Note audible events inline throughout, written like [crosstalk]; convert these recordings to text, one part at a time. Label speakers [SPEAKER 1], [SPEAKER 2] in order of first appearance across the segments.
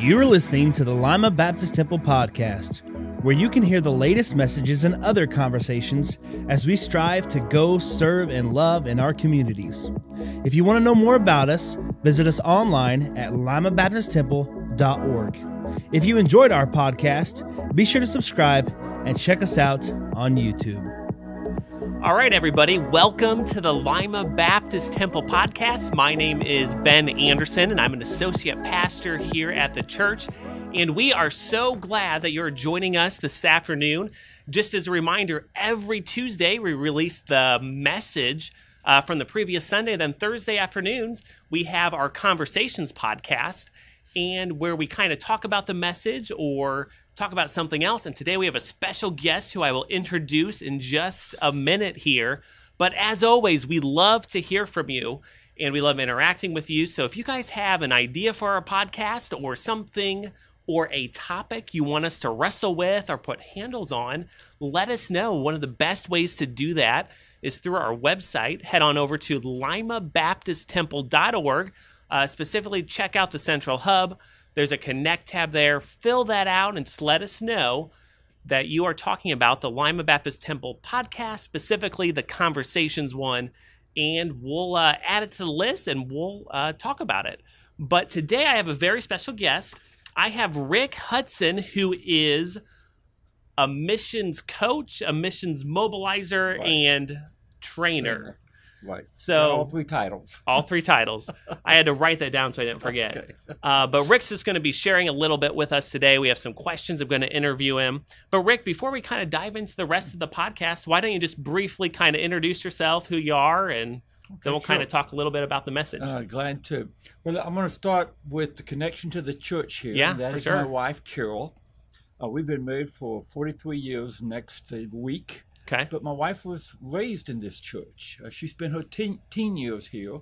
[SPEAKER 1] You're listening to the Lima Baptist Temple podcast, where you can hear the latest messages and other conversations as we strive to go, serve, and love in our communities. If you want to know more about us, visit us online at limabaptisttemple.org. If you enjoyed our podcast, be sure to subscribe and check us out on YouTube.
[SPEAKER 2] All right, everybody, welcome to the Lima Baptist Temple podcast. My name is Ben Anderson, and I'm an associate pastor here at the church. And we are so glad that you're joining us this afternoon. Just as a reminder, every Tuesday we release the message uh, from the previous Sunday. Then Thursday afternoons, we have our Conversations podcast, and where we kind of talk about the message or talk about something else. And today we have a special guest who I will introduce in just a minute here. But as always, we love to hear from you and we love interacting with you. So if you guys have an idea for our podcast or something or a topic you want us to wrestle with or put handles on, let us know. One of the best ways to do that is through our website. Head on over to limabaptisttemple.org. Uh, specifically, check out the Central Hub there's a connect tab there. Fill that out and just let us know that you are talking about the Lima Baptist Temple podcast, specifically the Conversations one, and we'll uh, add it to the list and we'll uh, talk about it. But today I have a very special guest. I have Rick Hudson, who is a missions coach, a missions mobilizer, right. and trainer. trainer.
[SPEAKER 3] Right.
[SPEAKER 2] So
[SPEAKER 3] all three titles. [laughs]
[SPEAKER 2] all three titles. I had to write that down so I didn't forget. Okay. uh, but Rick's just going to be sharing a little bit with us today. We have some questions. I'm going to interview him. But Rick, before we kind of dive into the rest of the podcast, why don't you just briefly kind of introduce yourself, who you are, and Okay, then we'll sure. kind of talk a little bit about the message.
[SPEAKER 3] Uh, glad to. Well, I'm going to start with the connection to the church here.
[SPEAKER 2] Yeah,
[SPEAKER 3] that
[SPEAKER 2] for
[SPEAKER 3] is
[SPEAKER 2] sure.
[SPEAKER 3] my wife, Carol. Uh, we've been married for 43 years next week.
[SPEAKER 2] Okay.
[SPEAKER 3] But my wife was raised in this church. Uh, she spent her teen, teen, years here,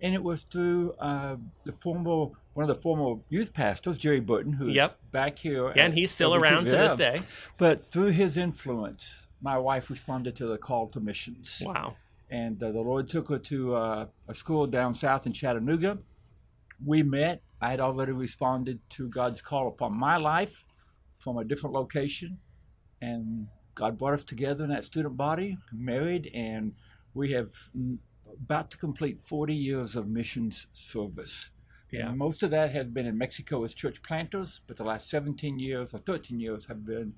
[SPEAKER 3] and it was through uh, the former one of the former youth pastors, Jerry Burton, who's
[SPEAKER 2] yep.
[SPEAKER 3] back here.
[SPEAKER 2] Yeah, and he's still around to this day.
[SPEAKER 3] But through his influence, my wife responded to the call to missions.
[SPEAKER 2] Wow.
[SPEAKER 3] And uh, the Lord took her to uh, a school down south in Chattanooga. We met. I had already responded to God's call upon my life from a different location. And God brought us together in that student body, married, and we have about to complete 40 years of missions service.
[SPEAKER 2] Yeah.
[SPEAKER 3] And most of that has been in Mexico as church planters, but the last 17 years or 13 years have been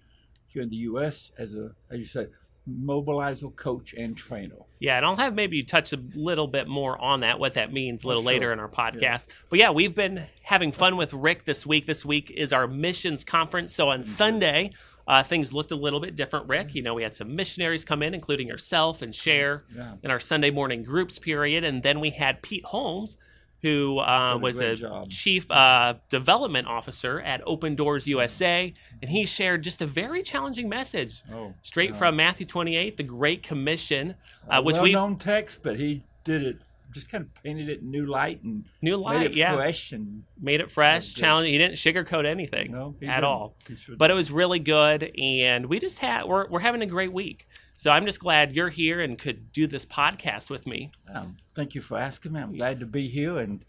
[SPEAKER 3] here in the U.S. as a, as you said, mobilizer, coach, and trainer.
[SPEAKER 2] Yeah, and I'll have maybe you touch a little bit more on that, what that means a little sure. later in our podcast. Yeah. But yeah, we've been having fun with Rick this week. This week is our missions conference. So on mm-hmm. Sunday, uh, things looked a little bit different, Rick. You know, we had some missionaries come in, including yourself and share yeah. in our Sunday morning groups period. And then we had Pete Holmes, who uh, was a job. chief uh, development officer at Open Doors USA. And he shared just a very challenging message
[SPEAKER 3] oh,
[SPEAKER 2] straight
[SPEAKER 3] yeah.
[SPEAKER 2] from Matthew 28, the Great Commission, uh, which we
[SPEAKER 3] known text, but he did it just kind of painted it in new light and
[SPEAKER 2] new light,
[SPEAKER 3] made it
[SPEAKER 2] yeah.
[SPEAKER 3] fresh and
[SPEAKER 2] made it fresh. Challenge. He didn't sugarcoat anything
[SPEAKER 3] no,
[SPEAKER 2] at
[SPEAKER 3] didn't.
[SPEAKER 2] all. But it was really good, and we just had we're we're having a great week. So I'm just glad you're here and could do this podcast with me.
[SPEAKER 3] Um, thank you for asking me. I'm glad to be here and.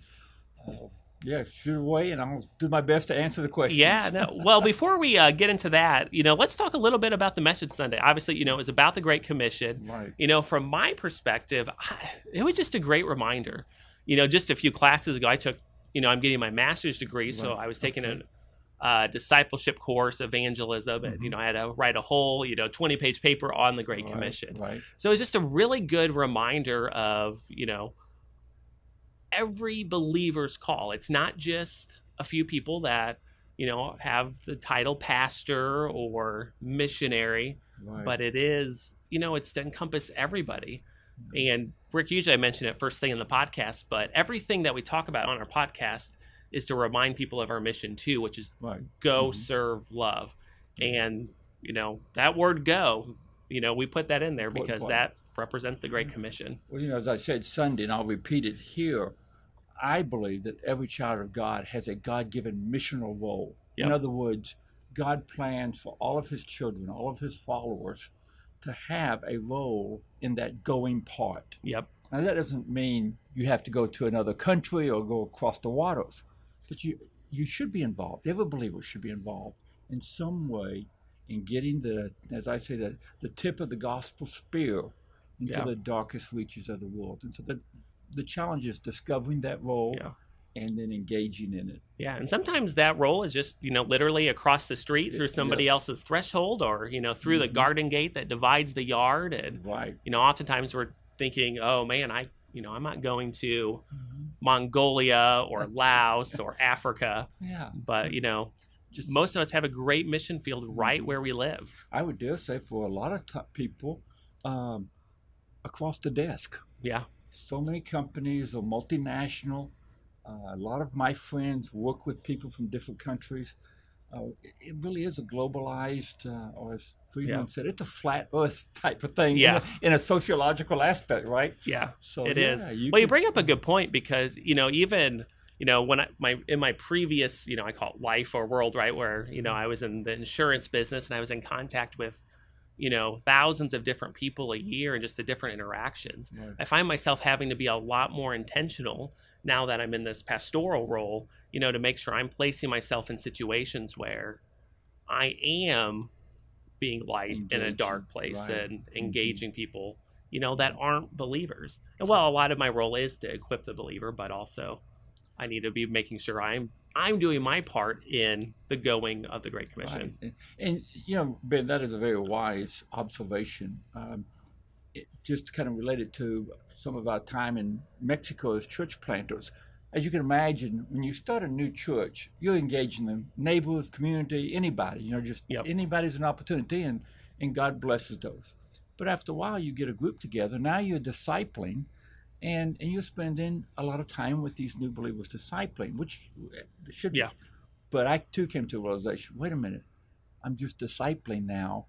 [SPEAKER 3] Uh, yeah, shoot away, and I'll do my best to answer the questions.
[SPEAKER 2] Yeah, no. Well, before we uh, get into that, you know, let's talk a little bit about the message Sunday. Obviously, you know, it's about the Great Commission.
[SPEAKER 3] Right.
[SPEAKER 2] You know, from my perspective, it was just a great reminder you know, just a few classes ago, I took, you know, I'm getting my master's degree, so I was taking okay. a uh, discipleship course, evangelism, mm-hmm. and you know, I had to write a whole, you know, 20 page paper on the Great
[SPEAKER 3] right,
[SPEAKER 2] Commission.
[SPEAKER 3] Right.
[SPEAKER 2] So it was just a really good reminder of, you know, every believer's call. It's not just a few people that, you know, have the title pastor or missionary,
[SPEAKER 3] right.
[SPEAKER 2] but it is, you know, it's to encompass everybody. Mm-hmm. And Rick, usually I mention it first thing in the podcast, but everything that we talk about on our podcast is to remind people of our mission too, which is
[SPEAKER 3] right.
[SPEAKER 2] go,
[SPEAKER 3] mm-hmm.
[SPEAKER 2] serve, love. And, you know, that word go, you know, we put that in there because that represents the Great mm. Commission.
[SPEAKER 3] Well, you know, as I said Sunday, and I'll repeat it here, I believe that every child of God has a God given missional role.
[SPEAKER 2] Yep.
[SPEAKER 3] In other words, God plans for all of his children, all of his followers, to have a role in that going part.
[SPEAKER 2] Yep.
[SPEAKER 3] Now that doesn't mean you have to go to another country or go across the waters, but you you should be involved. Every believer should be involved in some way in getting the, as I say, the, the tip of the gospel spear into
[SPEAKER 2] Yeah.
[SPEAKER 3] the darkest reaches of the world. And so the, the challenge is discovering that role
[SPEAKER 2] Yeah.
[SPEAKER 3] and then engaging in it.
[SPEAKER 2] Yeah, and sometimes that role is just you know literally across the street through somebody
[SPEAKER 3] Yes.
[SPEAKER 2] else's threshold, or you know through the
[SPEAKER 3] Mhm.
[SPEAKER 2] garden gate that divides the yard. And
[SPEAKER 3] Right.
[SPEAKER 2] you know, oftentimes we're thinking, oh man, I you know I'm not going to Mongolia or Laos or [laughs] Africa,
[SPEAKER 3] Yeah.
[SPEAKER 2] but you know
[SPEAKER 3] Just
[SPEAKER 2] most of us have a great mission field right where we live.
[SPEAKER 3] I would dare say for a lot of t- people um, across the desk.
[SPEAKER 2] Yeah,
[SPEAKER 3] So many companies are multinational. Uh, a lot of my friends work with people from different countries. Uh, it, really is a globalized, uh, or as Friedman
[SPEAKER 2] Yeah.
[SPEAKER 3] said, it's a flat Earth [laughs] type of thing. in
[SPEAKER 2] Yeah.
[SPEAKER 3] a- in a, sociological aspect, right?
[SPEAKER 2] yeah.
[SPEAKER 3] So
[SPEAKER 2] It
[SPEAKER 3] yeah,
[SPEAKER 2] is.
[SPEAKER 3] You
[SPEAKER 2] well, you bring up a good point because you know even you know when I my in my previous you know I call it life or world right where you know I was in the insurance business and I was in contact with you know thousands of different people a year and just the different interactions.
[SPEAKER 3] Right.
[SPEAKER 2] I find myself having to be a lot more intentional now that I'm in this pastoral role. You know to make sure I'm placing myself in situations where I am being light in a dark place
[SPEAKER 3] right. Mm-hmm.
[SPEAKER 2] and engaging people you know that aren't believers and well a lot of my role is to equip the believer but also i need to be making sure i'm i'm doing my part in the going of the great commission
[SPEAKER 3] Right. And, and, you know, Ben, that is a very wise observation. Um, it just kind of related to some of our time in Mexico as church planters. As you can imagine, when you start a new church, you're engaging the neighbors, community, anybody. You know, just
[SPEAKER 2] Yep.
[SPEAKER 3] anybody's an opportunity, and and God blesses those. But after a while, you get a group together. Now you're discipling, and and you're spending a lot of time with these new believers discipling, which should be
[SPEAKER 2] Yeah.
[SPEAKER 3] but I too came to a realization wait a minute, I'm just discipling now.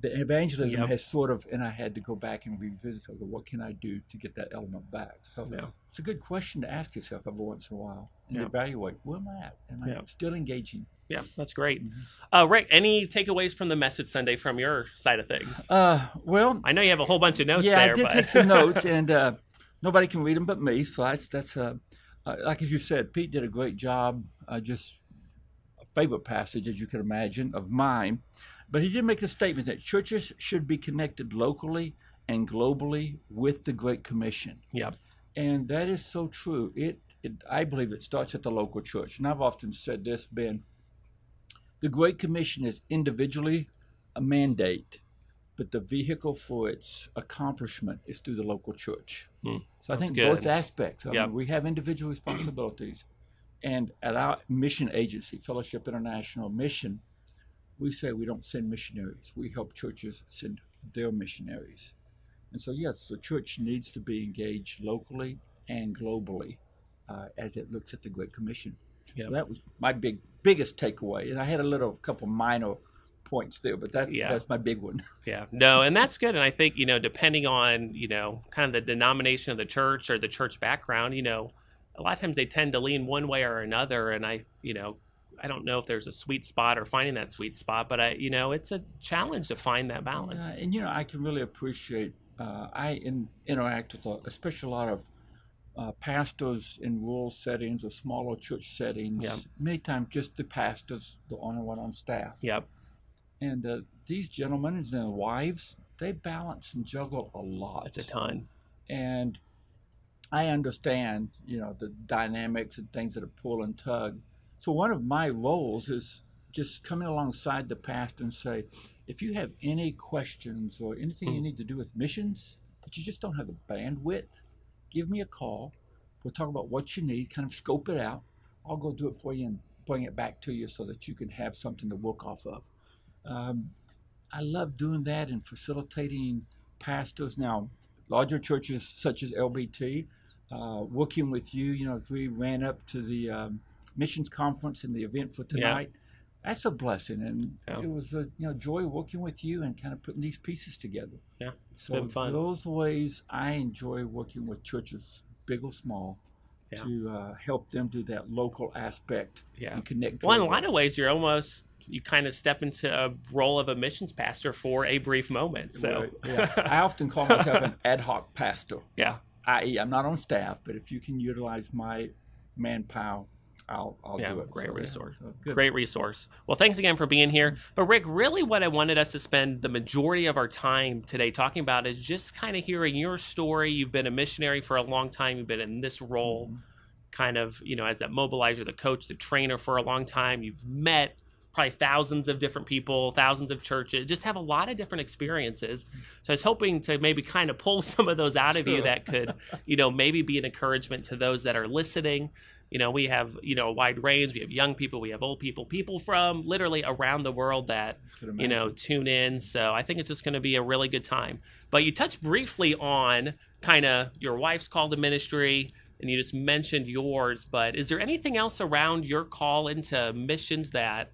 [SPEAKER 3] The evangelism
[SPEAKER 2] Yep.
[SPEAKER 3] has sort of, and I had to go back and revisit. So, what can I do to get that element back? So,
[SPEAKER 2] Yeah.
[SPEAKER 3] it's a good question to ask yourself every once in a while and
[SPEAKER 2] Yeah.
[SPEAKER 3] evaluate where am I at? Am I still engaging?
[SPEAKER 2] yeah that's great
[SPEAKER 3] Mm-hmm.
[SPEAKER 2] uh, rick any takeaways from the message sunday from your side of things
[SPEAKER 3] Uh, well,
[SPEAKER 2] i know you have a whole bunch of notes
[SPEAKER 3] yeah,
[SPEAKER 2] there
[SPEAKER 3] I did
[SPEAKER 2] but
[SPEAKER 3] take some notes, and uh, [laughs] nobody can read them but me. So that's that's uh, uh, like as you said, Pete did a great job. Uh, just a favorite passage, as you can imagine, of mine. But he did make the statement that churches should be connected locally and globally with the Great Commission,
[SPEAKER 2] yep
[SPEAKER 3] and that is so true. It, it I believe it starts at the local church, and I've often said this, Ben. The Great Commission is individually a mandate, but the vehicle for its accomplishment is through the local church.
[SPEAKER 2] Hmm,
[SPEAKER 3] so I
[SPEAKER 2] that's
[SPEAKER 3] think
[SPEAKER 2] good.
[SPEAKER 3] both aspects. I
[SPEAKER 2] Yep.
[SPEAKER 3] mean, we have individual responsibilities, and at our mission agency, Fellowship International Mission, we say we don't send missionaries. We help churches send their missionaries. And so, yes, the church needs to be engaged locally and globally uh, as it looks at the Great Commission.
[SPEAKER 2] Yep.
[SPEAKER 3] So that was my big biggest takeaway, and I had a little couple minor points too, but that's
[SPEAKER 2] Yeah.
[SPEAKER 3] that's my big one. [laughs]
[SPEAKER 2] Yeah, no, and that's good. And I think, you know, depending on, you know, kind of the denomination of the church or the church background, you know, a lot of times they tend to lean one way or another. And I, you know, I don't know if there's a sweet spot or finding that sweet spot, but I, you know, it's a challenge to find that balance.
[SPEAKER 3] Uh, and you know, I can really appreciate. Uh, I in, interact with, a, especially a lot of uh, pastors in rural settings or smaller church settings.
[SPEAKER 2] Yeah.
[SPEAKER 3] Many times, just the pastors, the only one on staff.
[SPEAKER 2] Yep.
[SPEAKER 3] And uh, these gentlemen and their wives, they balance and juggle a lot.
[SPEAKER 2] It's a ton.
[SPEAKER 3] and I understand, you know, the dynamics and things that are pull and tug. So one of my roles is just coming alongside the pastor and say, if you have any questions or anything you
[SPEAKER 2] Hmm.
[SPEAKER 3] need to do with missions, but you just don't have the bandwidth, give me a call. We'll talk about what you need, kind of scope it out. I'll go do it for you and bring it back to you so that you can have something to work off of. Um, I love doing that and facilitating pastors. Now, larger churches such as LBT, uh, working with you, you know, if we ran up to the um, missions conference and the event for
[SPEAKER 2] Yeah.
[SPEAKER 3] tonight, that's a blessing. And
[SPEAKER 2] Yeah.
[SPEAKER 3] it was a you know joy working with you and kind of putting these pieces together.
[SPEAKER 2] Yeah, it's
[SPEAKER 3] So those ways I enjoy working with churches, big or small,
[SPEAKER 2] Yeah.
[SPEAKER 3] to uh, help them do that local aspect
[SPEAKER 2] Yeah.
[SPEAKER 3] and connect.
[SPEAKER 2] Well, in a lot of ways, you're almost, you kind of step into a role of a missions pastor for a brief moment. So,
[SPEAKER 3] Right, yeah. [laughs] I often call myself an ad hoc pastor. [laughs]
[SPEAKER 2] yeah.
[SPEAKER 3] i.e., I'm not on staff, but if you can utilize my manpower, I'll, I'll
[SPEAKER 2] Yeah,
[SPEAKER 3] do it.
[SPEAKER 2] great
[SPEAKER 3] So, yeah,
[SPEAKER 2] resource.
[SPEAKER 3] so.
[SPEAKER 2] Great resource. Well, thanks again for being here. But Rick, really what I wanted us to spend the majority of our time today talking about is just kind of hearing your story. You've been a missionary for a long time. You've been in this role
[SPEAKER 3] Mm-hmm.
[SPEAKER 2] kind of, you know, as that mobilizer, the coach, the trainer for a long time. You've met probably thousands of different people, thousands of churches, just have a lot of different experiences. So I was hoping to maybe kind of pull [laughs] some of those out of you that could, you know, maybe be an encouragement to those that are listening. You know, we have, you know, a wide range. We have young people, we have old people, people from literally around the world that, you know, tune in. So I think it's just going to be a really good time. But you touched briefly on kind of your wife's call to ministry and you just mentioned yours. But is there anything else around your call into missions that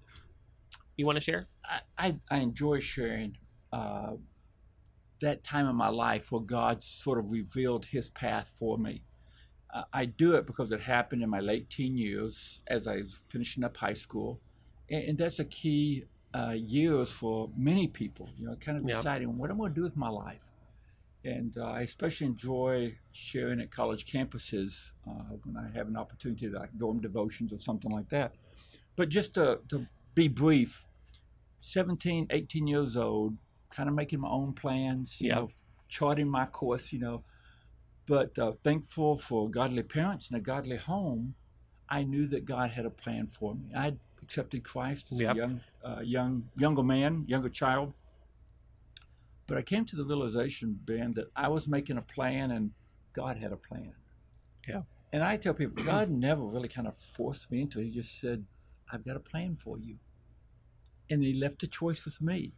[SPEAKER 2] you want to share?
[SPEAKER 3] I, I, I enjoy sharing uh, that time in my life where God sort of revealed His path for me. Uh, I do it because it happened in my late teen years as I was finishing up high school, and, and that's a key uh, years for many people. You know, kind of
[SPEAKER 2] Yeah.
[SPEAKER 3] deciding what I'm going to do with my life. And uh, I especially enjoy sharing at college campuses uh, when I have an opportunity to like dorm devotions or something like that. But just to, to be brief, 17, 18 years old, kind of making my own plans, you
[SPEAKER 2] Yeah.
[SPEAKER 3] know, charting my course, you know. But uh, thankful for godly parents and a godly home, I knew that God had a plan for me. I had accepted Christ as
[SPEAKER 2] Yep.
[SPEAKER 3] a young, uh, young, younger man, younger child. But I came to the realization, Ben, that I was making a plan and God had a plan.
[SPEAKER 2] Yeah.
[SPEAKER 3] And I tell people, God never really kind of forced me into it. He just said, I've got a plan for you. And he left the choice with me.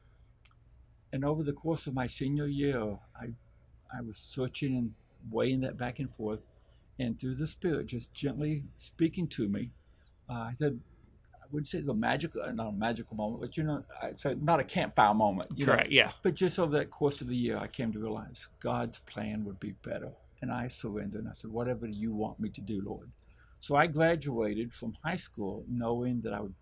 [SPEAKER 3] And over the course of my senior year, I, I was searching and weighing that back and forth. And through the Spirit, just gently speaking to me, uh, I said, I wouldn't say it's a magical, uh, not a magical moment, but you know, I said not a campfire moment. You know,
[SPEAKER 2] Correct. Yeah.
[SPEAKER 3] but just over that course of the year, I came to realize God's plan would be better. And I surrendered. And I said, whatever you want me to do, Lord. So I graduated from high school knowing that I would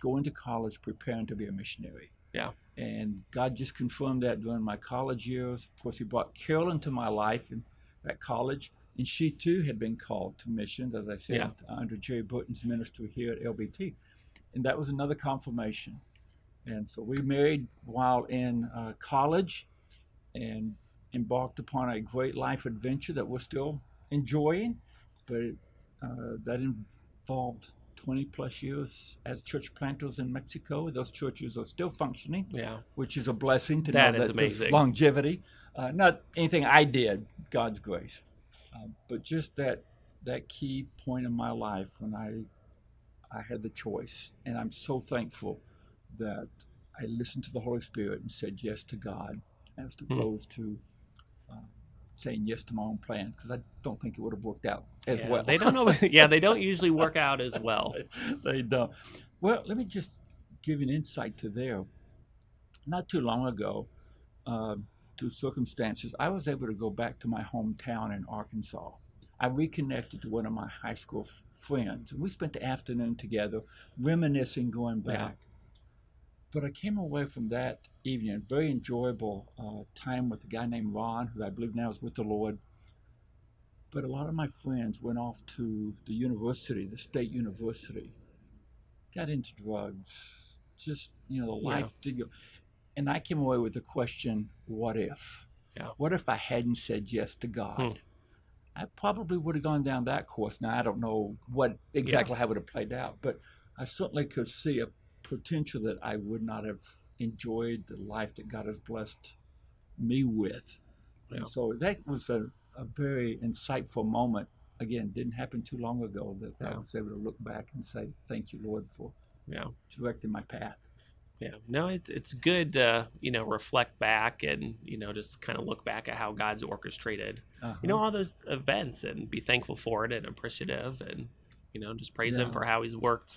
[SPEAKER 3] go to college preparing to be a missionary.
[SPEAKER 2] Yeah.
[SPEAKER 3] And God just confirmed that during my college years. Of course, He brought Carol into my life in, at college. And she too had been called to missions, as I said,
[SPEAKER 2] Yeah.
[SPEAKER 3] under Jerry Burton's ministry here at LBT. And that was another confirmation. And so we married while in uh, college and embarked upon a great life adventure that we're still enjoying. But uh, that involved 20 plus years as church planters in Mexico. Those churches are still functioning,
[SPEAKER 2] Yeah.
[SPEAKER 3] which is a blessing to
[SPEAKER 2] That
[SPEAKER 3] know
[SPEAKER 2] is
[SPEAKER 3] that there's
[SPEAKER 2] amazing.
[SPEAKER 3] longevity. Uh, not anything I did, God's grace, uh, but just that that key point in my life when I I had the choice, and I'm so thankful that I listened to the Holy Spirit and said yes to God, as
[SPEAKER 2] Hmm.
[SPEAKER 3] opposed to uh, saying yes to my own plan, because I don't think it would have worked out as
[SPEAKER 2] Yeah,
[SPEAKER 3] well.
[SPEAKER 2] They don't [laughs] know. yeah, they don't usually work out as well. [laughs]
[SPEAKER 3] they don't. Well, let me just give an insight to there. Not too long ago, uh, through circumstances, I was able to go back to my hometown in Arkansas. I reconnected to one of my high school f- friends, and we spent the afternoon together, reminiscing, going
[SPEAKER 2] Yeah.
[SPEAKER 3] But I came away from that evening, a very enjoyable uh, time with a guy named Ron, who I believe now is with the Lord. But a lot of my friends went off to the university, the state university, got into drugs, just, you know, the
[SPEAKER 2] Yeah.
[SPEAKER 3] life did go. And I came away with the question, what if?
[SPEAKER 2] Yeah.
[SPEAKER 3] What if I hadn't said yes to God?
[SPEAKER 2] Hmm.
[SPEAKER 3] I probably would have gone down that course. Now, I don't know what exactly how it would have played out, but I certainly could see a potential that I would not have enjoyed the life that God has blessed me with.
[SPEAKER 2] Yeah.
[SPEAKER 3] And so that was a, a very insightful moment. Again, didn't happen too long ago that I was able to look back and say, Thank you, Lord, for
[SPEAKER 2] Yeah.
[SPEAKER 3] directing my path.
[SPEAKER 2] Yeah, no, it's it's good to you know reflect back and you know just kind of look back at how God's orchestrated
[SPEAKER 3] Uh-huh.
[SPEAKER 2] you know all those events and be thankful for it and appreciative and you know just praise Him for how He's worked.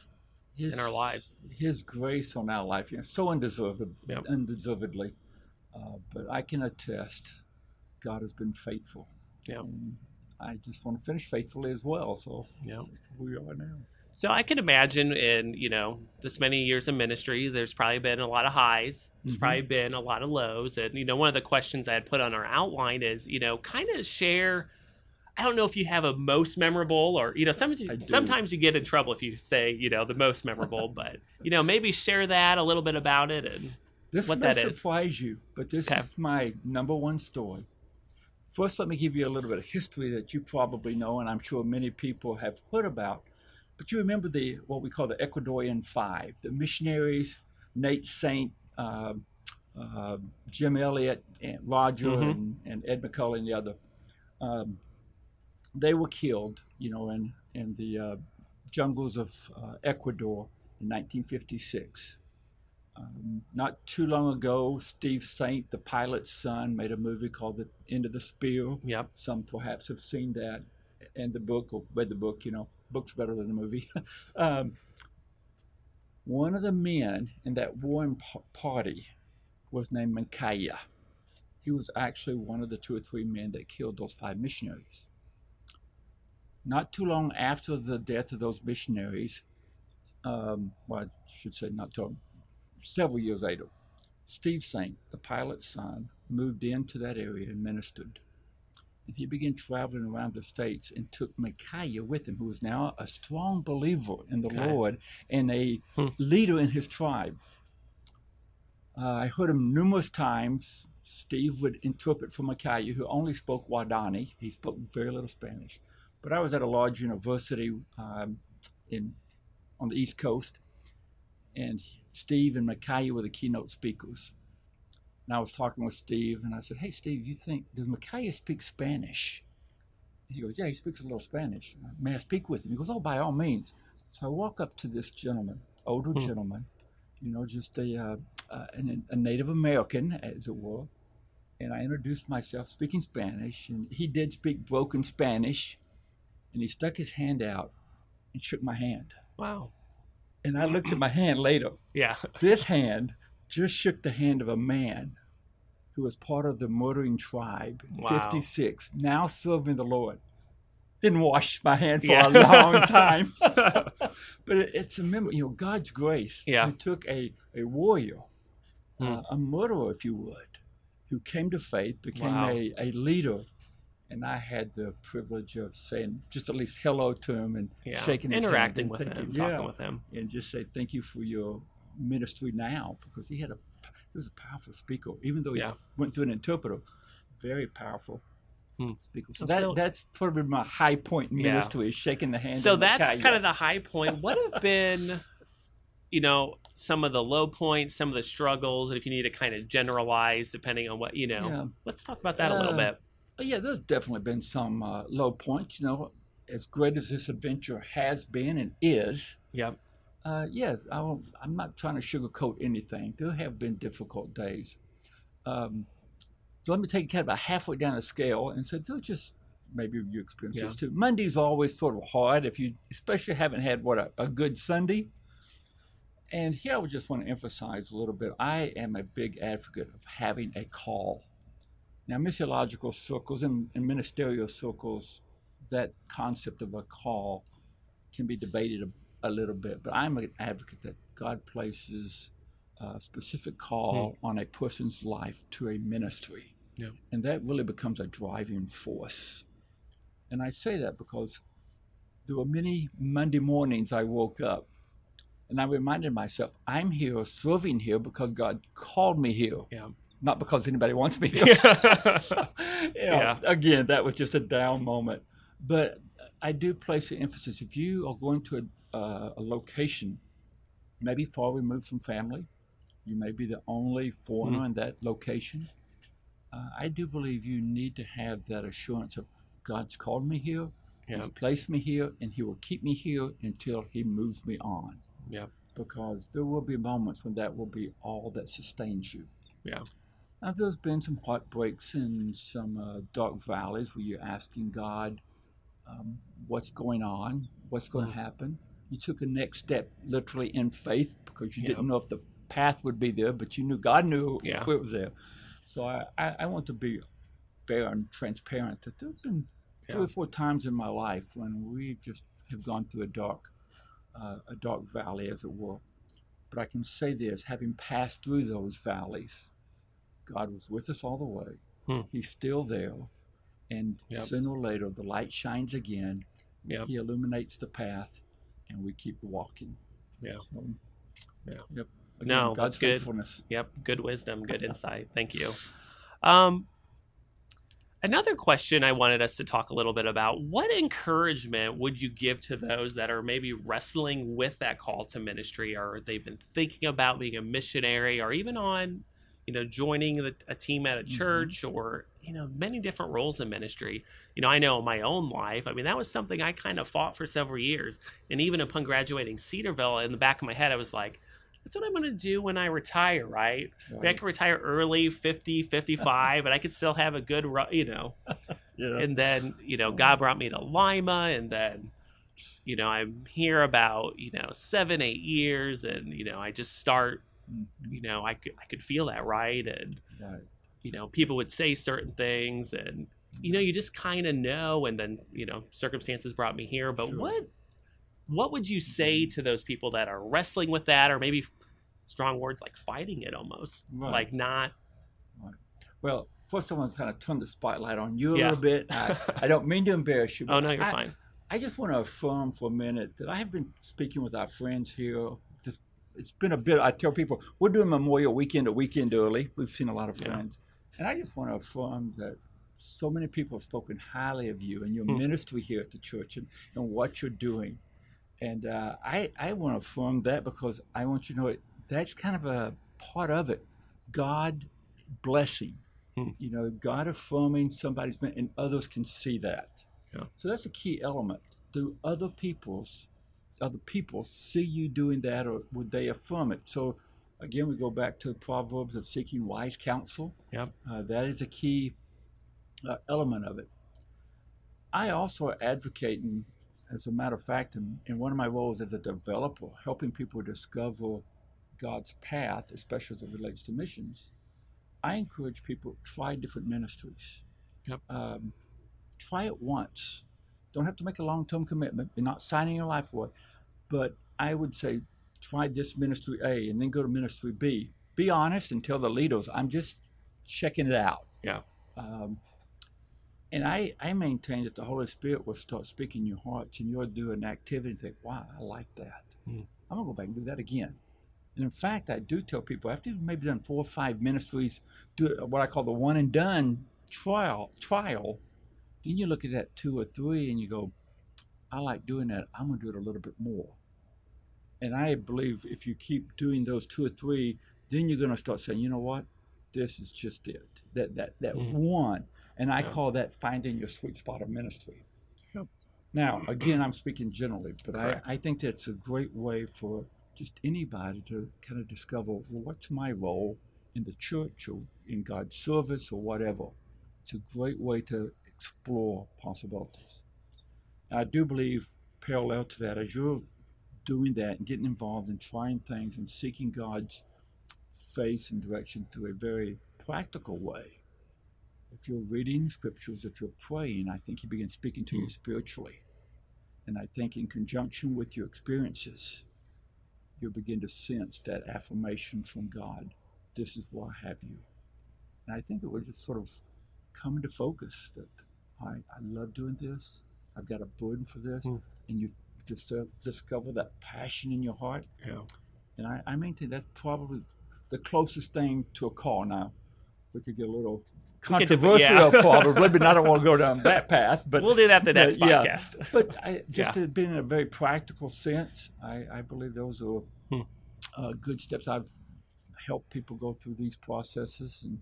[SPEAKER 3] His,
[SPEAKER 2] in our lives.
[SPEAKER 3] His grace on our life, you know, so undeserved,
[SPEAKER 2] Yep.
[SPEAKER 3] undeservedly. Uh, but I can attest, God has been faithful.
[SPEAKER 2] Yeah,
[SPEAKER 3] I just want to finish faithfully as well. So
[SPEAKER 2] yeah.
[SPEAKER 3] we are now.
[SPEAKER 2] So I can imagine in you know this many years of ministry, there's probably been a lot of highs. There's
[SPEAKER 3] Mhm.
[SPEAKER 2] probably been a lot of lows, and you know one of the questions I had put on our outline is you know kind of share I don't know if you have a most memorable or you know sometimes you, sometimes you get in trouble if you say you know the most memorable, [laughs] but you know maybe share that a little bit about it and
[SPEAKER 3] This
[SPEAKER 2] what that is.
[SPEAKER 3] surprise you, but this
[SPEAKER 2] Okay.
[SPEAKER 3] is my number one story. First, let me give you a little bit of history that you probably know, and I'm sure many people have heard about. But you remember the what we call the Ecuadorian Five, the missionaries, Nate Saint, uh, uh, Jim Elliot, and Roger,
[SPEAKER 2] Mhm.
[SPEAKER 3] and, and Ed McCully, and the other. Um, they were killed, you know, in in the uh, jungles of uh, Ecuador in 1956. Um, not too long ago, Steve Saint, the pilot's son, made a movie called The End of the Spear.
[SPEAKER 2] yep,
[SPEAKER 3] Some perhaps have seen that and the book or read the book, you know, book's better than the movie. [laughs] um, one of the men in that warring party was named Mincaye. He was actually one of the two or three men that killed those five missionaries. Not too long after the death of those missionaries, um, well, I should say not too several years later, Steve Saint, the pilot's son, moved into that area and ministered. And he began traveling around the states and took Mincaye with him, who was now a strong believer in the
[SPEAKER 2] Okay.
[SPEAKER 3] Lord and a
[SPEAKER 2] Hmm.
[SPEAKER 3] leader in his tribe. Uh, I heard him numerous times. Steve would interpret for Mincaye, who only spoke Waodani. He spoke very little Spanish. But I was at a large university um, in on the East Coast, and Steve and Mincaye were the keynote speakers. And I was talking with Steve, and I said, "Hey, Steve, you think does Mincaye speak Spanish?" He goes, "Yeah, he speaks a little Spanish. May I speak with him?" He goes, "Oh, by all means." So I walk up to this gentleman, older
[SPEAKER 2] Hmm.
[SPEAKER 3] gentleman, you know, just a uh, uh, an, a Native American, as it were, and I introduced myself, speaking Spanish, and he did speak broken Spanish, and he stuck his hand out and shook my hand.
[SPEAKER 2] wow,
[SPEAKER 3] And I looked at my hand later.
[SPEAKER 2] yeah, [laughs]
[SPEAKER 3] This hand just shook the hand of a man who was part of the murdering tribe in
[SPEAKER 2] Wow.
[SPEAKER 3] 56, now serving the Lord. Didn't wash my hand for [laughs]
[SPEAKER 2] Yeah.
[SPEAKER 3] a long time. [laughs] but it, it's a memory, you know, God's grace.
[SPEAKER 2] Yeah.
[SPEAKER 3] Took a, a warrior,
[SPEAKER 2] Hmm.
[SPEAKER 3] uh, a murderer, if you would, who came to faith, became
[SPEAKER 2] Wow.
[SPEAKER 3] a, a leader. And I had the privilege of saying just at least hello to him and
[SPEAKER 2] yeah,
[SPEAKER 3] shaking his hand
[SPEAKER 2] interacting
[SPEAKER 3] and
[SPEAKER 2] with
[SPEAKER 3] thank
[SPEAKER 2] him,
[SPEAKER 3] you.
[SPEAKER 2] talking
[SPEAKER 3] Yeah
[SPEAKER 2] with him.
[SPEAKER 3] and just say thank you for your ministry now because he had a he was a powerful speaker even though he
[SPEAKER 2] Yeah.
[SPEAKER 3] went through an interpreter very powerful
[SPEAKER 2] Hmm.
[SPEAKER 3] speaker so
[SPEAKER 2] That's
[SPEAKER 3] that
[SPEAKER 2] really-
[SPEAKER 3] that's probably my high point in
[SPEAKER 2] Yeah.
[SPEAKER 3] ministry is shaking the hand
[SPEAKER 2] So that's
[SPEAKER 3] Mincaye.
[SPEAKER 2] kind of the high point. What have been, you know, some of the low points, some of the struggles, and if you need to kind of generalize depending on what you know,
[SPEAKER 3] Yeah.
[SPEAKER 2] let's talk about that a little
[SPEAKER 3] Uh,
[SPEAKER 2] bit.
[SPEAKER 3] Oh, yeah there's definitely been some uh, low points you know as great as this adventure has been and is
[SPEAKER 2] Yep.
[SPEAKER 3] Uh, yes, I won't, I'm not trying to sugarcoat anything. There have been difficult days. Um, so let me take you kind of about halfway down the scale and say, so just maybe you experience this too. Monday's always sort of hard if you, especially haven't had what a, a good Sunday. And here I would just want to emphasize a little bit. I am a big advocate of having a call. Now, missiological circles and, and ministerial circles, that concept of a call can be debated a, a little bit, but I'm an advocate that God places a specific call hmm. on a person's life to a ministry.
[SPEAKER 2] Yeah.
[SPEAKER 3] And that really becomes a driving force. And I say that because there were many Monday mornings I woke up and I reminded myself, I'm here serving here because God called me here,
[SPEAKER 2] Yeah.
[SPEAKER 3] Not because anybody wants me here. [laughs] [laughs]
[SPEAKER 2] yeah. Yeah.
[SPEAKER 3] Again, that was just a down moment. But I do place the emphasis if you are going to a, uh, a location, maybe far removed from family, you may be the only foreigner
[SPEAKER 2] Mm-hmm.
[SPEAKER 3] in that location. Uh, I do believe you need to have that assurance of God's called me here,
[SPEAKER 2] Yeah.
[SPEAKER 3] He's placed me here, and He will keep me here until He moves me on.
[SPEAKER 2] Yeah.
[SPEAKER 3] Because there will be moments when that will be all that sustains you.
[SPEAKER 2] Yeah.
[SPEAKER 3] There's been some heartbreaks and some uh, dark valleys where you're asking God, um, what's going on? What's going to happen? You took a next step literally in faith because you
[SPEAKER 2] Yeah.
[SPEAKER 3] didn't know if the path would be there, but you knew God knew
[SPEAKER 2] Yeah.
[SPEAKER 3] it was there. So I, I, I want to be fair and transparent that there have been three or four times in my life when we just have gone through a dark, uh, a dark valley, as it were. But I can say this: having passed through those valleys, God was with us all the way.
[SPEAKER 2] Hmm.
[SPEAKER 3] He's still there, And
[SPEAKER 2] Yep.
[SPEAKER 3] sooner or later, the light shines again.
[SPEAKER 2] Yep.
[SPEAKER 3] He illuminates the path, and we keep walking.
[SPEAKER 2] Yeah.
[SPEAKER 3] So,
[SPEAKER 2] Yeah.
[SPEAKER 3] Yep.
[SPEAKER 2] No,
[SPEAKER 3] God's
[SPEAKER 2] good.
[SPEAKER 3] faithfulness.
[SPEAKER 2] Yep, good wisdom, good insight. Thank you. Um, another question I wanted us to talk a little bit about: What encouragement would you give to those that are maybe wrestling with that call to ministry, or they've been thinking about being a missionary, or even on, you know, joining the, a team at a mm-hmm. church, or you know, many different roles in ministry. You know, I know in my own life. I mean, that was something I kind of fought for several years, and even upon graduating Cedarville, in the back of my head, I was like. That's what I'm going to do when I retire, right? I, mean, I could retire early, 50, 55, and I could still have a good, you know. [laughs]
[SPEAKER 3] Yeah.
[SPEAKER 2] And then, you know, God brought me to Lima, and then, you know, I'm here about, you know, seven, eight years, and, you know, I just start, you know, I could, I could feel that, right? And,
[SPEAKER 3] Right.
[SPEAKER 2] you know, people would say certain things, and, you know, you just kind of know, and then, you know, circumstances brought me here. But
[SPEAKER 3] Sure.
[SPEAKER 2] what, what would you say mm-hmm. to those people that are wrestling with that, or maybe strong words like fighting it almost,
[SPEAKER 3] Right.
[SPEAKER 2] like not
[SPEAKER 3] Well, first I want to kind of turn the spotlight on you a
[SPEAKER 2] Yeah.
[SPEAKER 3] little bit. I, I don't mean to embarrass you. [laughs]
[SPEAKER 2] Oh no, you're
[SPEAKER 3] I,
[SPEAKER 2] fine.
[SPEAKER 3] I just want to affirm for a minute that I have been speaking with our friends here. It's been a bit. I tell people we're doing Memorial Weekend a weekend early. We've seen a lot of
[SPEAKER 2] Yeah.
[SPEAKER 3] friends, and I just want to affirm that so many people have spoken highly of you and your
[SPEAKER 2] Hmm.
[SPEAKER 3] ministry here at the church and, and what you're doing. And uh, I I want to affirm that because I want you to know it. That's kind of a part of it. God blessing.
[SPEAKER 2] Hmm.
[SPEAKER 3] You know, God affirming somebody's been, and others can see that.
[SPEAKER 2] Yeah.
[SPEAKER 3] So that's a key element. Do other people's other people see you doing that, or would they affirm it? So again, we go back to the Proverbs of seeking wise counsel.
[SPEAKER 2] Yep.
[SPEAKER 3] Uh, that is a key uh, element of it. I also advocate, and as a matter of fact, in, in one of my roles as a developer, helping people discover God's path, especially as it relates to missions, I encourage people try different ministries.
[SPEAKER 2] Yep.
[SPEAKER 3] Um, try it once. Don't have to make a long-term commitment. You're not signing your life away. But I would say try this ministry A and then go to ministry B. Be honest and tell the leaders, I'm just checking it out.
[SPEAKER 2] Yeah.
[SPEAKER 3] Um, and I, I maintain that the Holy Spirit will start speaking in your hearts and you'll do an activity and think, wow, I like that.
[SPEAKER 2] Hmm.
[SPEAKER 3] I'm going to go back and do that again. And in fact, I do tell people after you've maybe done four or five ministries, do what I call the one and done trial, trial, then you look at that two or three and you go, I like doing that. I'm going to do it a little bit more. And I believe if you keep doing those two or three, then you're going to start saying, you know what? This is just it. That that that
[SPEAKER 2] Mhm.
[SPEAKER 3] one. And I
[SPEAKER 2] Yeah.
[SPEAKER 3] call that finding your sweet spot of ministry.
[SPEAKER 2] Yep.
[SPEAKER 3] Now, again, I'm speaking generally, but I, I think that's a great way for just anybody to kind of discover well, what's my role in the church or in God's service or whatever. It's a great way to explore possibilities. And I do believe, parallel to that, as you're doing that and getting involved and trying things and seeking God's face and direction through a very practical way, if you're reading scriptures, if you're praying, I think He begins speaking to hmm. you spiritually. And I think in conjunction with your experiences, you'll begin to sense that affirmation from God this is why I have you. And I think it was just sort of coming to focus that I, I love doing this, I've got a burden for this,
[SPEAKER 2] Hmm.
[SPEAKER 3] and you just uh, discover that passion in your heart.
[SPEAKER 2] Yeah.
[SPEAKER 3] And I, I maintain that's probably the closest thing to a call. Now, we could get a little controversial,
[SPEAKER 2] yeah.
[SPEAKER 3] probably, but I don't want to go down that [laughs] path. But
[SPEAKER 2] we'll do that the next
[SPEAKER 3] but, yeah.
[SPEAKER 2] podcast.
[SPEAKER 3] But I, [laughs] just
[SPEAKER 2] Yeah.
[SPEAKER 3] to be in a very practical sense, I, I believe those are
[SPEAKER 2] Hmm.
[SPEAKER 3] uh, good steps. I've helped people go through these processes, and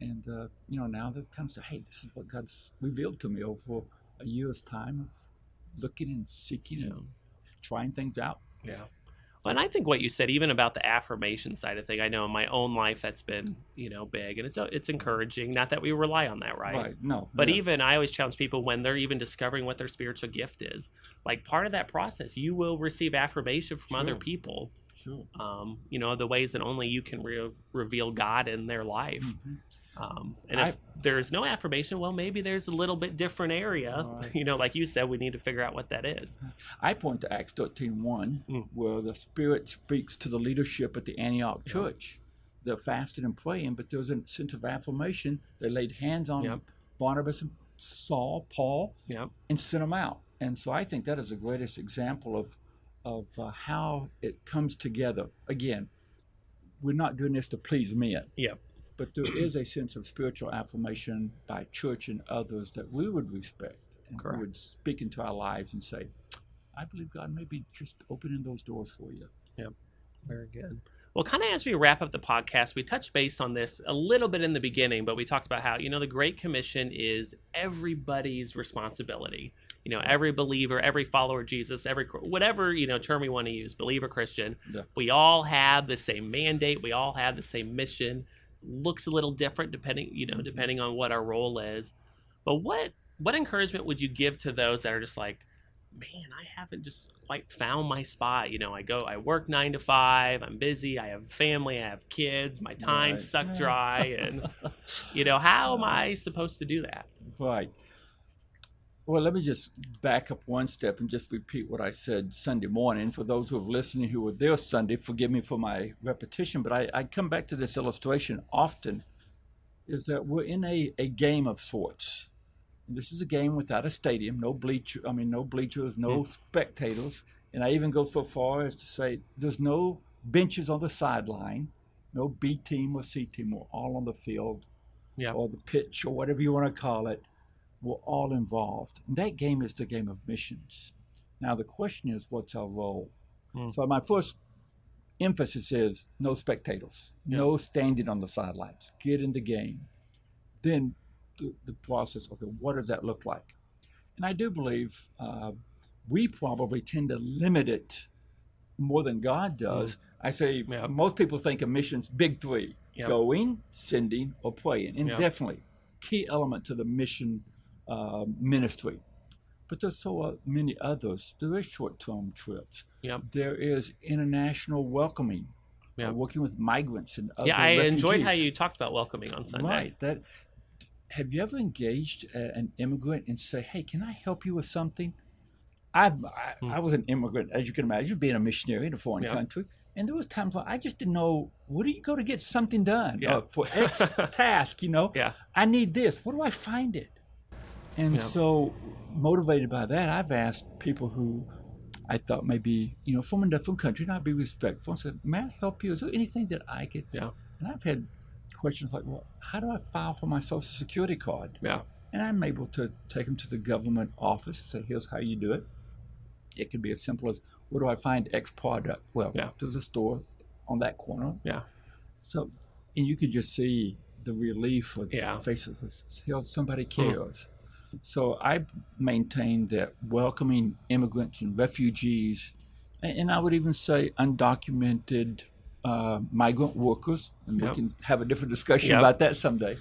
[SPEAKER 3] and uh, you know now they've kind of said, "Hey, this is what God's revealed to me over a year's time of looking and seeking and trying things out."
[SPEAKER 2] Yeah. Well, and I think what you said, even about the affirmation side of thing, I know in my own life that's been, you know, big, and it's it's encouraging. Not that we rely on that, right? Right.
[SPEAKER 3] No.
[SPEAKER 2] But
[SPEAKER 3] yes.
[SPEAKER 2] even I always challenge people when they're even discovering what their spiritual gift is. Like part of that process, you will receive affirmation from other people.
[SPEAKER 3] sure.
[SPEAKER 2] Um, you know, the ways that only you can re- reveal God in their life.
[SPEAKER 3] Mhm.
[SPEAKER 2] Um, and if
[SPEAKER 3] I-
[SPEAKER 2] there's no affirmation, well, maybe there's a little bit different area. [laughs]
[SPEAKER 3] Right.
[SPEAKER 2] You know, like you said, we need to figure out what that is.
[SPEAKER 3] I point to Acts thirteen one,
[SPEAKER 2] Mm.
[SPEAKER 3] where the Spirit speaks to the leadership at the Antioch
[SPEAKER 2] Yeah.
[SPEAKER 3] church. They're fasting and praying, but there was a sense of affirmation. They laid hands on
[SPEAKER 2] Yep.
[SPEAKER 3] Barnabas and Saul, Paul,
[SPEAKER 2] Yep.
[SPEAKER 3] and sent them out. And so I think that is the greatest example of of uh, how it comes together. Again, we're not doing this to please men,
[SPEAKER 2] Yep.
[SPEAKER 3] But there is a sense of spiritual affirmation by church and others that we would respect and
[SPEAKER 2] Correct.
[SPEAKER 3] we would speak into our lives and say, "I believe God may be just opening those doors for you."
[SPEAKER 2] Very good. Well, kind of as we wrap up the podcast, we touched base on this a little bit in the beginning, but we talked about how, you know, the Great Commission is everybody's responsibility. You know, every believer, every follower of Jesus, every, whatever, you know, term we want to use, believer, Christian,
[SPEAKER 3] Yeah.
[SPEAKER 2] we all have the same mandate. We all have the same mission. Looks a little different depending, you know, mm-hmm. depending on what our role is. But what, what encouragement would you give to those that are just like, man, I haven't just quite found my spot. You know, I go, I work nine to five. I'm busy. I have family. I have kids. My time
[SPEAKER 3] Right.
[SPEAKER 2] sucked dry, and [laughs] you know, how am I supposed to do that?
[SPEAKER 3] Right. Well, let me just back up one step and just repeat what I said Sunday morning. For those who have listened who were there Sunday, forgive me for my repetition, but I, I come back to this illustration often is that we're in a, a game of sorts. And this is a game without a stadium, no bleacher, I mean, no bleachers, no mm. spectators. And I even go so far as to say there's no benches on the sideline, no B team or C team. We're all on the field
[SPEAKER 2] Yeah.
[SPEAKER 3] or the pitch or whatever you want to call it, we're all involved. And that game is the game of missions. Now the question is, what's our role?
[SPEAKER 2] Hmm.
[SPEAKER 3] So my first emphasis is no spectators, no standing on the sidelines. Get in the game. Then the, the process. Okay, what does that look like? And I do believe uh, we probably tend to limit it more than God does. I say
[SPEAKER 2] Yeah.
[SPEAKER 3] most people think of missions big three:
[SPEAKER 2] Yeah.
[SPEAKER 3] going, sending, or praying, and
[SPEAKER 2] Yeah.
[SPEAKER 3] definitely key element to the mission uh, ministry. But there's so uh, many others. There is short-term trips.
[SPEAKER 2] Yep.
[SPEAKER 3] There is international welcoming,
[SPEAKER 2] Yeah.
[SPEAKER 3] uh, working with migrants and other
[SPEAKER 2] Yeah, I enjoyed how you talked about welcoming on Sunday.
[SPEAKER 3] Right. That. Have you ever engaged a, an immigrant and say, "Hey, can I help you with something?" I've, I, I was an immigrant, as you can imagine, being a missionary in a foreign
[SPEAKER 2] Hmm. Yeah.
[SPEAKER 3] country, and there was times where I just didn't know where do you go to get something done
[SPEAKER 2] Yeah.
[SPEAKER 3] uh, for X [laughs] task. You know,
[SPEAKER 2] Yeah.
[SPEAKER 3] I need this. Where do I find it? And
[SPEAKER 2] Yeah.
[SPEAKER 3] so, motivated by that, I've asked people who I thought maybe you know from a different country, and I'd be respectful, and said, "May I help you? Is there anything that I could?"
[SPEAKER 2] Yeah.
[SPEAKER 3] And I've had questions like, well, how do I file for my social security card?
[SPEAKER 2] Yeah.
[SPEAKER 3] And I'm able to take them to the government office and say, here's how you do it. It could be as simple as, where do I find X product? Well,
[SPEAKER 2] Yeah.
[SPEAKER 3] there's a store on that corner.
[SPEAKER 2] Yeah.
[SPEAKER 3] So, and you could just see the relief of
[SPEAKER 2] Yeah.
[SPEAKER 3] the faces. Somebody cares. So I maintain that welcoming immigrants and refugees, and, I would even say undocumented uh, migrant workers, and
[SPEAKER 2] Yep.
[SPEAKER 3] we can have a different discussion
[SPEAKER 2] Yep.
[SPEAKER 3] about that someday.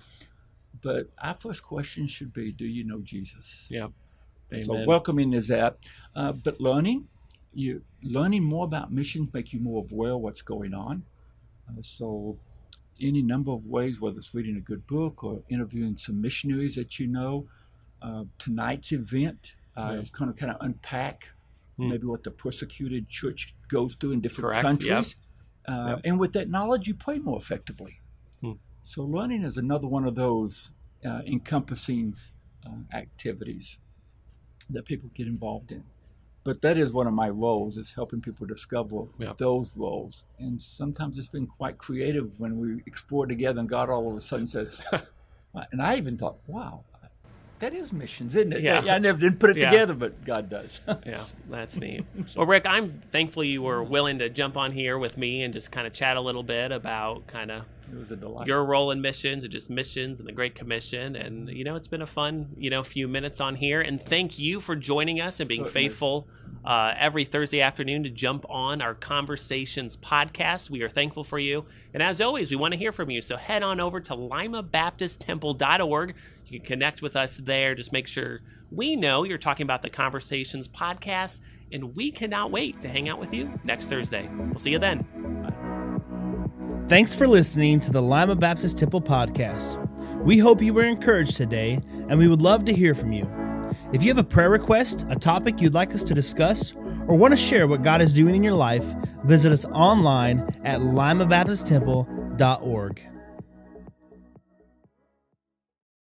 [SPEAKER 3] But our first question should be, do you know Jesus?
[SPEAKER 2] Yeah.
[SPEAKER 3] So welcoming is that, uh, but learning, you learning more about missions make you more aware of what's going on. Uh, so, any number of ways, whether it's reading a good book or interviewing some missionaries that you know. Uh, tonight's event uh,
[SPEAKER 2] Yeah.
[SPEAKER 3] kind of kind of unpack
[SPEAKER 2] Hmm.
[SPEAKER 3] maybe what the persecuted church goes through in different
[SPEAKER 2] Correct,
[SPEAKER 3] countries.
[SPEAKER 2] yep.
[SPEAKER 3] Uh,
[SPEAKER 2] Yep.
[SPEAKER 3] And with that knowledge, you pray more effectively.
[SPEAKER 2] Hmm.
[SPEAKER 3] So learning is another one of those uh, encompassing uh, activities that people get involved in. But that is one of my roles is helping people discover
[SPEAKER 2] Yep.
[SPEAKER 3] those roles. And sometimes it's been quite creative when we explore together and God all of a sudden says, [laughs] and I even thought, wow, that is missions, isn't it?
[SPEAKER 2] Yeah.
[SPEAKER 3] I never didn't put it
[SPEAKER 2] Yeah.
[SPEAKER 3] together, but God does. [laughs]
[SPEAKER 2] Yeah, that's neat. Well, Rick, I'm thankful you were willing to jump on here with me and just kind of chat a little bit about kind of
[SPEAKER 3] it was a delight.
[SPEAKER 2] your role in missions and just missions and the Great Commission. And, you know, it's been a fun, you know, few minutes on here. And thank you for joining us and being
[SPEAKER 3] Certainly.
[SPEAKER 2] faithful uh, every Thursday afternoon to jump on our Conversations podcast. We are thankful for you. And as always, we want to hear from you. So head on over to limabaptisttemple.org. Can connect with us there. Just make sure we know you're talking about the Conversations podcast. And we cannot wait to hang out with you next Thursday. We'll see you then.
[SPEAKER 1] Thanks for listening to the Lima Baptist Temple podcast. We hope you were encouraged today, and we would love to hear from you. If you have a prayer request, a topic you'd like us to discuss, or want to share what God is doing in your life, visit us online at limabaptisttemple.org.